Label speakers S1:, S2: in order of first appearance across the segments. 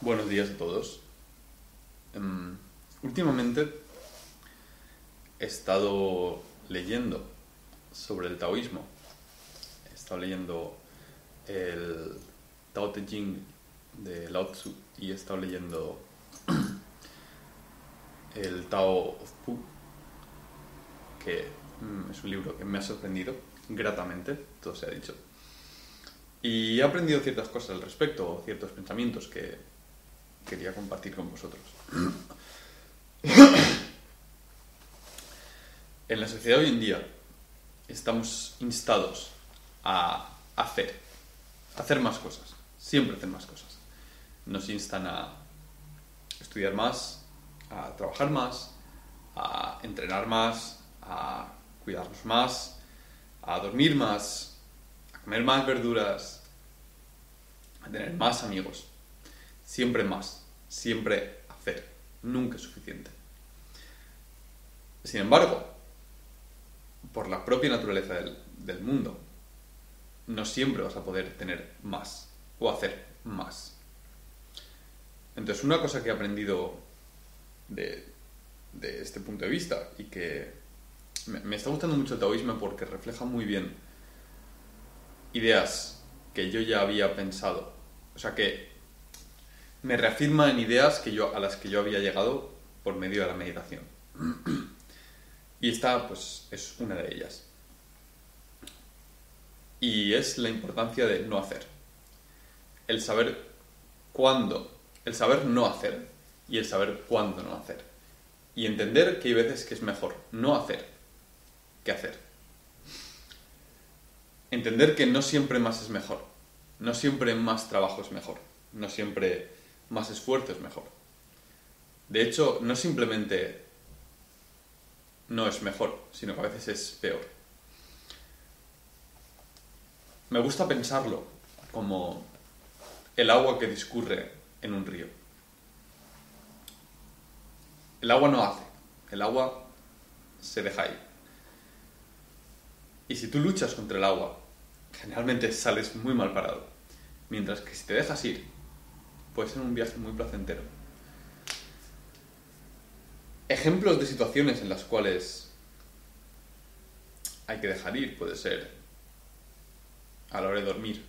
S1: Buenos días a todos. Em, últimamente he estado leyendo sobre el taoísmo. He estado leyendo el Tao Te Ching de Lao Tzu y he estado leyendo el Tao of Pu, que mm, es un libro que me ha sorprendido gratamente, todo se ha dicho. Y he aprendido ciertas cosas al respecto, ciertos pensamientos que quería compartir con vosotros. En la sociedad hoy en día estamos instados a hacer, a hacer más cosas, siempre hacer más cosas. Nos instan a estudiar más, a trabajar más, a entrenar más, a cuidarnos más, a dormir más, a comer más verduras, a tener más amigos. Siempre más, siempre hacer, nunca es suficiente. Sin embargo, por la propia naturaleza del, del mundo, no siempre vas a poder tener más o hacer más. Entonces, una cosa que he aprendido de, de este punto de vista y que me, me, está gustando mucho el taoísmo porque refleja muy bien ideas que yo ya había pensado. O sea, que me reafirma en ideas que yo, a las que yo había llegado por medio de la meditación. Y esta, pues, es una de ellas. Y es la importancia de no hacer. El saber cuándo, el saber no hacer y el saber cuándo no hacer. Y entender que hay veces que es mejor no hacer que hacer. Entender que no siempre más es mejor. No siempre más trabajo es mejor. No siempre más esfuerzo es mejor. De hecho, no simplemente no es mejor, sino que a veces es peor. Me gusta pensarlo como el agua que discurre en un río. El agua no hace, el agua se deja ir. Y si tú luchas contra el agua, generalmente sales muy mal parado. Mientras que si te dejas ir, puede ser un viaje muy placentero. Ejemplos de situaciones en las cuales hay que dejar ir puede ser a la hora de dormir.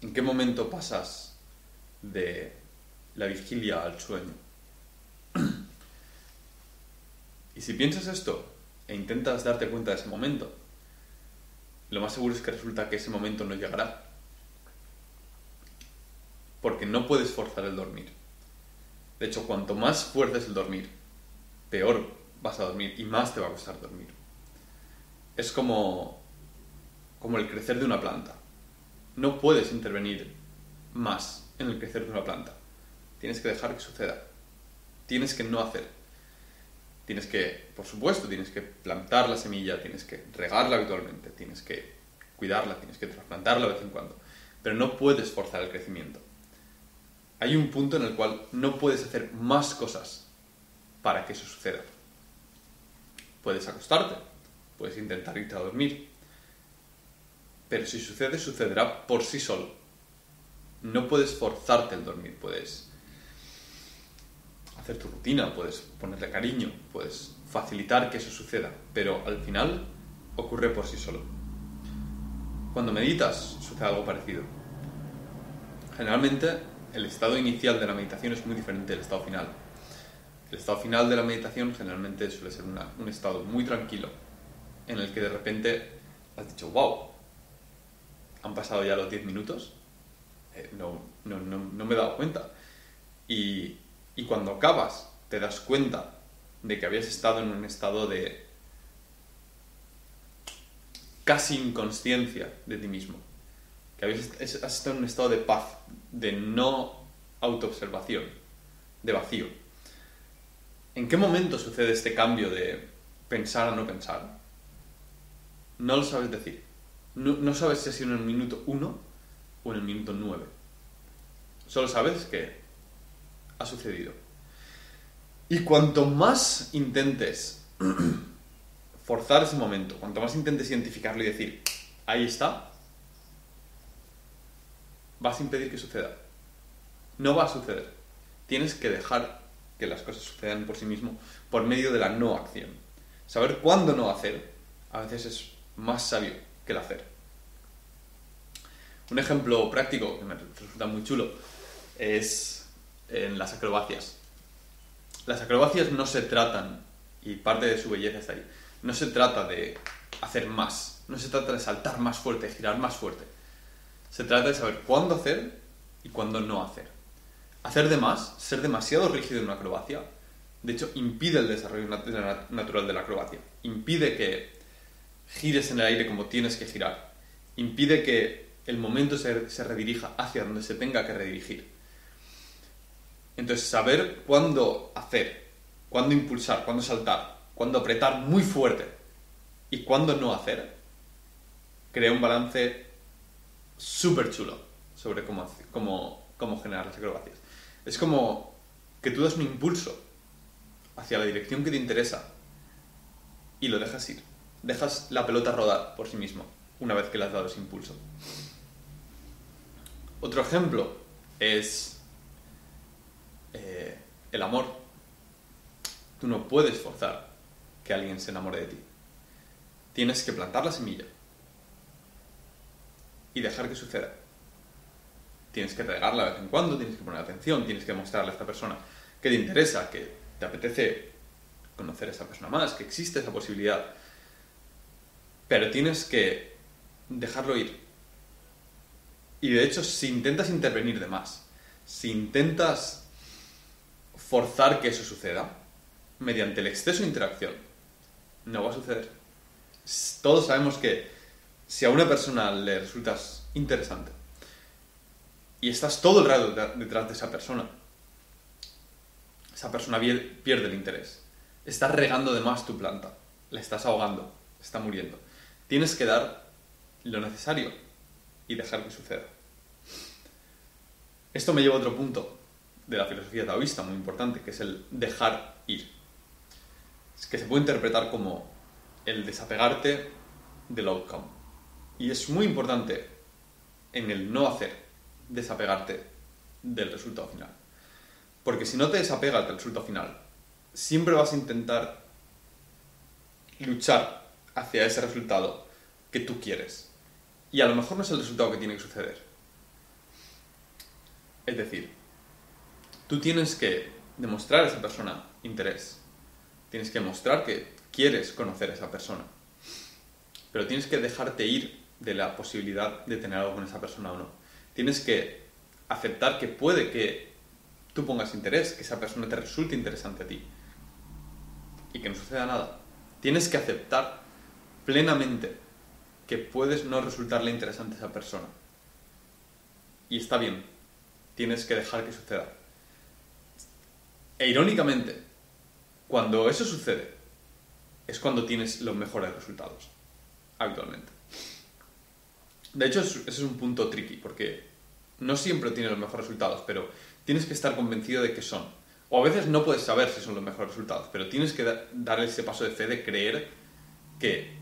S1: ¿En qué momento pasas de la vigilia al sueño? y si piensas esto e intentas darte cuenta de ese momento, lo más seguro es que resulta que ese momento no llegará. Porque no puedes forzar el dormir. De hecho, cuanto más fuerces el dormir, peor vas a dormir y más te va a costar dormir. Es como, como el crecer de una planta. No puedes intervenir más en el crecer de una planta. Tienes que dejar que suceda. Tienes que no hacer. Tienes que, por supuesto, tienes que plantar la semilla, tienes que regarla habitualmente, tienes que cuidarla, tienes que trasplantarla de vez en cuando. Pero no puedes forzar el crecimiento. Hay un punto en el cual no puedes hacer más cosas para que eso suceda. Puedes acostarte, puedes intentar irte a dormir, pero si sucede, sucederá por sí solo. No puedes forzarte el dormir, puedes hacer tu rutina, puedes ponerle cariño, puedes facilitar que eso suceda, pero al final ocurre por sí solo. Cuando meditas sucede algo parecido. Generalmente el estado inicial de la meditación es muy diferente del estado final. El estado final de la meditación generalmente suele ser un estado muy tranquilo, en el que de repente has dicho, wow, han pasado ya los 10 minutos, eh, no, no, no, no, me he dado cuenta. Y, y cuando acabas, te das cuenta de que habías estado en un estado de casi inconsciencia de ti mismo. Que has estado en un estado de paz, de no autoobservación, de vacío. ¿En qué momento sucede este cambio de pensar a no pensar? No lo sabes decir. No, no sabes si ha sido en el minuto 1 o en el minuto 9. Solo sabes que ha sucedido. Y cuanto más intentes forzar ese momento, cuanto más intentes identificarlo y decir, ahí está, vas a impedir que suceda. No va a suceder. Tienes que dejar que las cosas sucedan por sí mismo por medio de la no acción. Saber cuándo no hacer a veces es más sabio que el hacer. Un ejemplo práctico que me resulta muy chulo es en las acrobacias. Las acrobacias no se tratan, y parte de su belleza está ahí, no se trata de hacer más, no se trata de saltar más fuerte, girar más fuerte. Se trata de saber cuándo hacer y cuándo no hacer. Hacer de más, ser demasiado rígido en una acrobacia, de hecho impide el desarrollo natural de la acrobacia, impide que gires en el aire como tienes que girar, impide que el momento se, se redirija hacia donde se tenga que redirigir. Entonces, saber cuándo hacer, cuándo impulsar, cuándo saltar, cuándo apretar muy fuerte y cuándo no hacer, crea un balance súper chulo sobre cómo, cómo, cómo generar las acrobacias. Es como que tú das un impulso hacia la dirección que te interesa y lo dejas ir. Dejas la pelota rodar por sí mismo una vez que le has dado ese impulso. Otro ejemplo es eh, el amor. Tú no puedes forzar que alguien se enamore de ti. Tienes que plantar la semilla y dejar que suceda. Tienes que regarla de vez en cuando, tienes que poner atención, tienes que mostrarle a esta persona que te interesa, que te apetece conocer a esa persona más, que existe esa posibilidad. Pero tienes que dejarlo ir. Y de hecho, si intentas intervenir de más, si intentas forzar que eso suceda, mediante el exceso de interacción, no va a suceder. Todos sabemos que si a una persona le resultas interesante y estás todo el rato detrás de esa persona, esa persona pierde el interés. Estás regando de más tu planta, la estás ahogando, está muriendo. Tienes que dar lo necesario y dejar que suceda. Esto me lleva a otro punto de la filosofía taoísta muy importante, que es el dejar ir. Es que se puede interpretar como el desapegarte del outcome. Y es muy importante en el no hacer desapegarte del resultado final. Porque si no te desapegas del resultado final, siempre vas a intentar luchar hacia ese resultado que tú quieres. Y a lo mejor no es el resultado que tiene que suceder. Es decir, tú tienes que demostrar a esa persona interés. Tienes que mostrar que quieres conocer a esa persona. Pero tienes que dejarte ir de la posibilidad de tener algo con esa persona o no. Tienes que aceptar que puede que tú pongas interés, que esa persona te resulte interesante a ti y que no suceda nada. Tienes que aceptar plenamente que puedes no resultarle interesante a esa persona. Y está bien, tienes que dejar que suceda. E irónicamente, cuando eso sucede, es cuando tienes los mejores resultados, actualmente. De hecho, ese es un punto tricky, porque no siempre tiene los mejores resultados, pero tienes que estar convencido de que son. O a veces no puedes saber si son los mejores resultados, pero tienes que dar ese paso de fe de creer que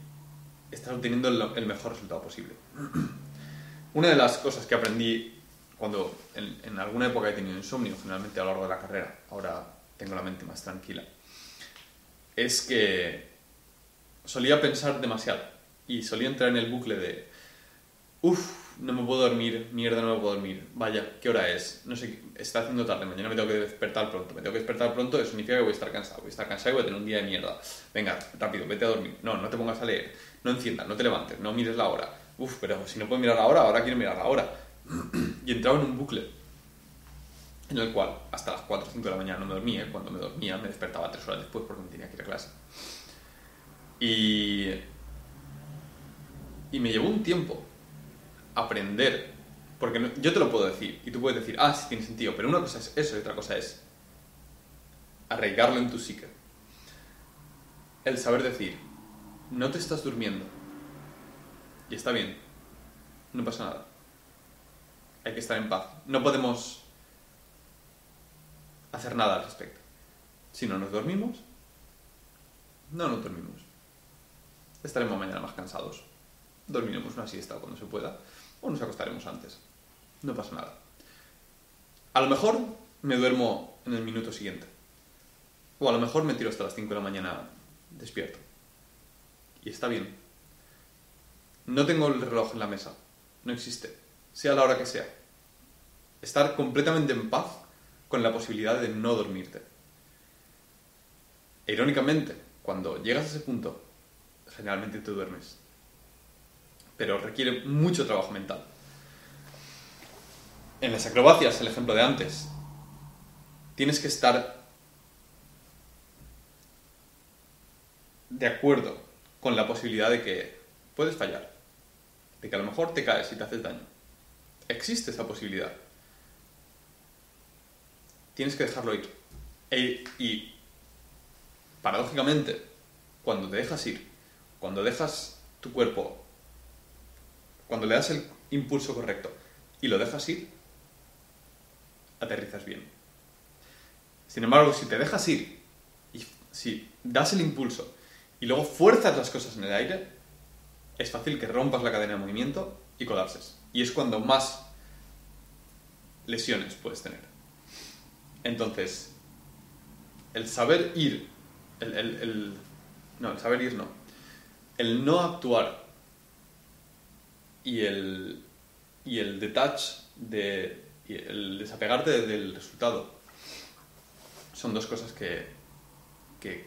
S1: estás obteniendo el mejor resultado posible. Una de las cosas que aprendí cuando en, alguna época he tenido insomnio, generalmente a lo largo de la carrera, ahora tengo la mente más tranquila, es que solía pensar demasiado y solía entrar en el bucle de, uff, no me puedo dormir, mierda, no me puedo dormir, vaya, ¿qué hora es? No sé, está haciendo tarde, mañana me tengo que despertar pronto, me tengo que despertar pronto, eso significa que voy a estar cansado, voy a estar cansado y voy a tener un día de mierda. Venga, rápido, vete a dormir. No, no te pongas a leer, no enciendas, no te levantes, no mires la hora. Uf, pero si no puedo mirar la hora, ahora quiero mirar la hora. y entraba en un bucle en el cual hasta las 4 o 5 de la mañana no me dormía, cuando me dormía me despertaba 3 horas después porque me tenía que ir a clase. Y, y me llevó un tiempo aprender, porque yo te lo puedo decir, y tú puedes decir, ah, sí tiene sentido, pero una cosa es eso y otra cosa es arraigarlo en tu psique. El saber decir, no te estás durmiendo, y está bien, no pasa nada. Hay que estar en paz. No podemos hacer nada al respecto. Si no nos dormimos, no nos dormimos. Estaremos mañana más cansados. Dormiremos una siesta cuando se pueda o nos acostaremos antes. No pasa nada. A lo mejor me duermo en el minuto siguiente. O a lo mejor me tiro hasta las 5 de la mañana despierto. Y está bien. No tengo el reloj en la mesa. No existe. Sea la hora que sea. Estar completamente en paz con la posibilidad de no dormirte. E irónicamente, cuando llegas a ese punto, generalmente te duermes. Pero requiere mucho trabajo mental. En las acrobacias, el ejemplo de antes, tienes que estar de acuerdo con la posibilidad de que puedes fallar, de que a lo mejor te caes y te haces daño. Existe esa posibilidad. Tienes que dejarlo ir. E- y, paradójicamente, cuando te dejas ir, cuando dejas tu cuerpo, cuando le das el impulso correcto y lo dejas ir, aterrizas bien. Sin embargo, si te dejas ir y si das el impulso y luego fuerzas las cosas en el aire, es fácil que rompas la cadena de movimiento y colapses. Y es cuando más lesiones puedes tener. Entonces, el saber ir, el, el- el- no, el saber ir no, el no actuar y el, y el detach, de, el desapegarte del resultado, son dos cosas que, que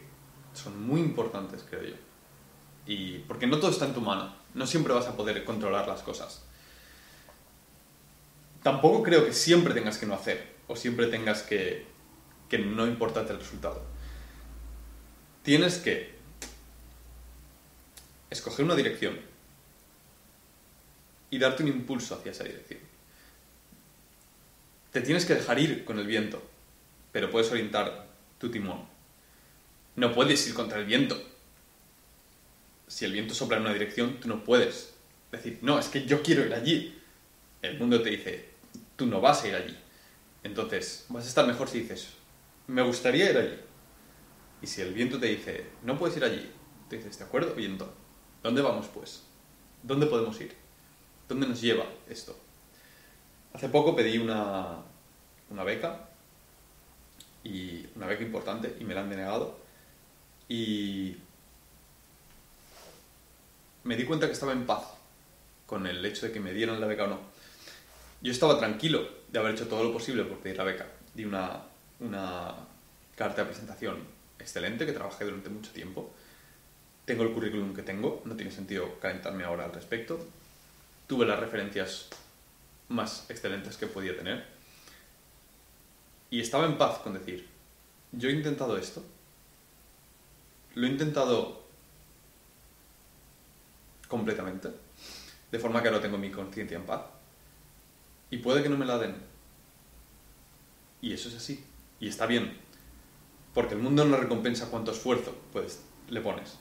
S1: son muy importantes, creo yo. Y porque no todo está en tu mano, no siempre vas a poder controlar las cosas. Tampoco creo que siempre tengas que no hacer o siempre tengas que, que no importarte el resultado. Tienes que escoger una dirección y darte un impulso hacia esa dirección. Te tienes que dejar ir con el viento, pero puedes orientar tu timón. No puedes ir contra el viento. Si el viento sopla en una dirección, tú no puedes decir, no, es que yo quiero ir allí. El mundo te dice, tú no vas a ir allí. Entonces, vas a estar mejor si dices, me gustaría ir allí. Y si el viento te dice, no puedes ir allí, te dices, de acuerdo, viento, ¿dónde vamos pues? ¿Dónde podemos ir? ¿Dónde nos lleva esto? Hace poco pedí una, beca, y una beca importante, y me la han denegado. Y me di cuenta que estaba en paz con el hecho de que me dieran la beca o no. Yo estaba tranquilo de haber hecho todo lo posible por pedir la beca. Di una, una carta de presentación excelente que trabajé durante mucho tiempo. Tengo el currículum que tengo, no tiene sentido calentarme ahora al respecto. Tuve las referencias más excelentes que podía tener. Y estaba en paz con decir, yo he intentado esto, lo he intentado completamente, de forma que ahora tengo mi conciencia en paz. Y puede que no me la den. Y eso es así. Y está bien. Porque el mundo no recompensa cuánto esfuerzo pues, le pones.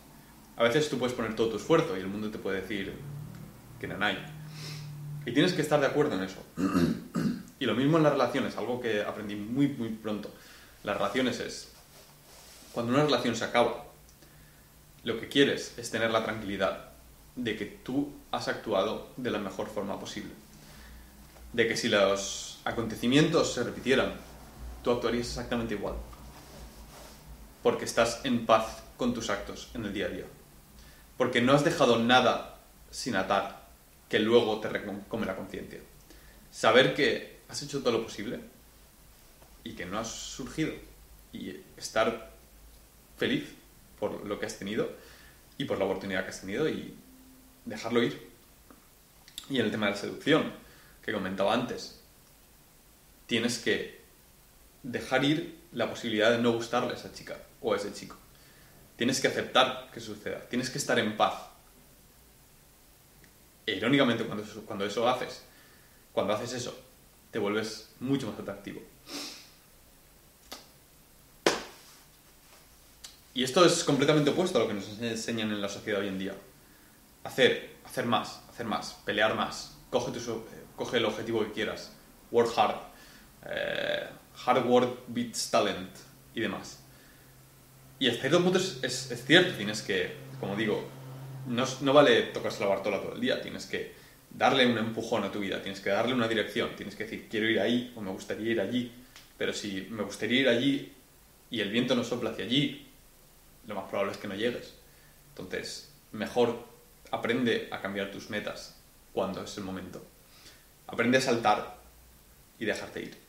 S1: A veces tú puedes poner todo tu esfuerzo y el mundo te puede decir que. Y tienes que estar de acuerdo en eso. y lo mismo en las relaciones, algo que aprendí muy, muy pronto. Las relaciones es, cuando una relación se acaba, lo que quieres es tener la tranquilidad de que tú has actuado de la mejor forma posible. De que si los acontecimientos se repitieran, tú actuarías exactamente igual. Porque estás en paz con tus actos en el día a día. Porque no has dejado nada sin atar que luego te come la conciencia. Saber que has hecho todo lo posible y que no has surgido. Y estar feliz por lo que has tenido y por la oportunidad que has tenido y dejarlo ir. Y en el tema de la seducción, que comentaba antes, tienes que dejar ir la posibilidad de no gustarle a esa chica o a ese chico. Tienes que aceptar que suceda, tienes que estar en paz. Irónicamente, cuando eso, cuando eso haces, cuando haces eso, te vuelves mucho más atractivo. Y esto es completamente opuesto a lo que nos enseñan en la sociedad hoy en día. Hacer, hacer más, hacer más, pelear más, coge, tu, coge el objetivo que quieras, work hard, eh, hard work beats talent y demás. Y hasta cierto punto es, cierto, tienes que, como digo, no, no vale tocarse la bartola todo el día, tienes que darle un empujón a tu vida, tienes que darle una dirección, tienes que decir, quiero ir ahí o me gustaría ir allí, pero si me gustaría ir allí y el viento no sopla hacia allí, lo más probable es que no llegues. Entonces, mejor aprende a cambiar tus metas cuando es el momento. Aprende a saltar y dejarte ir.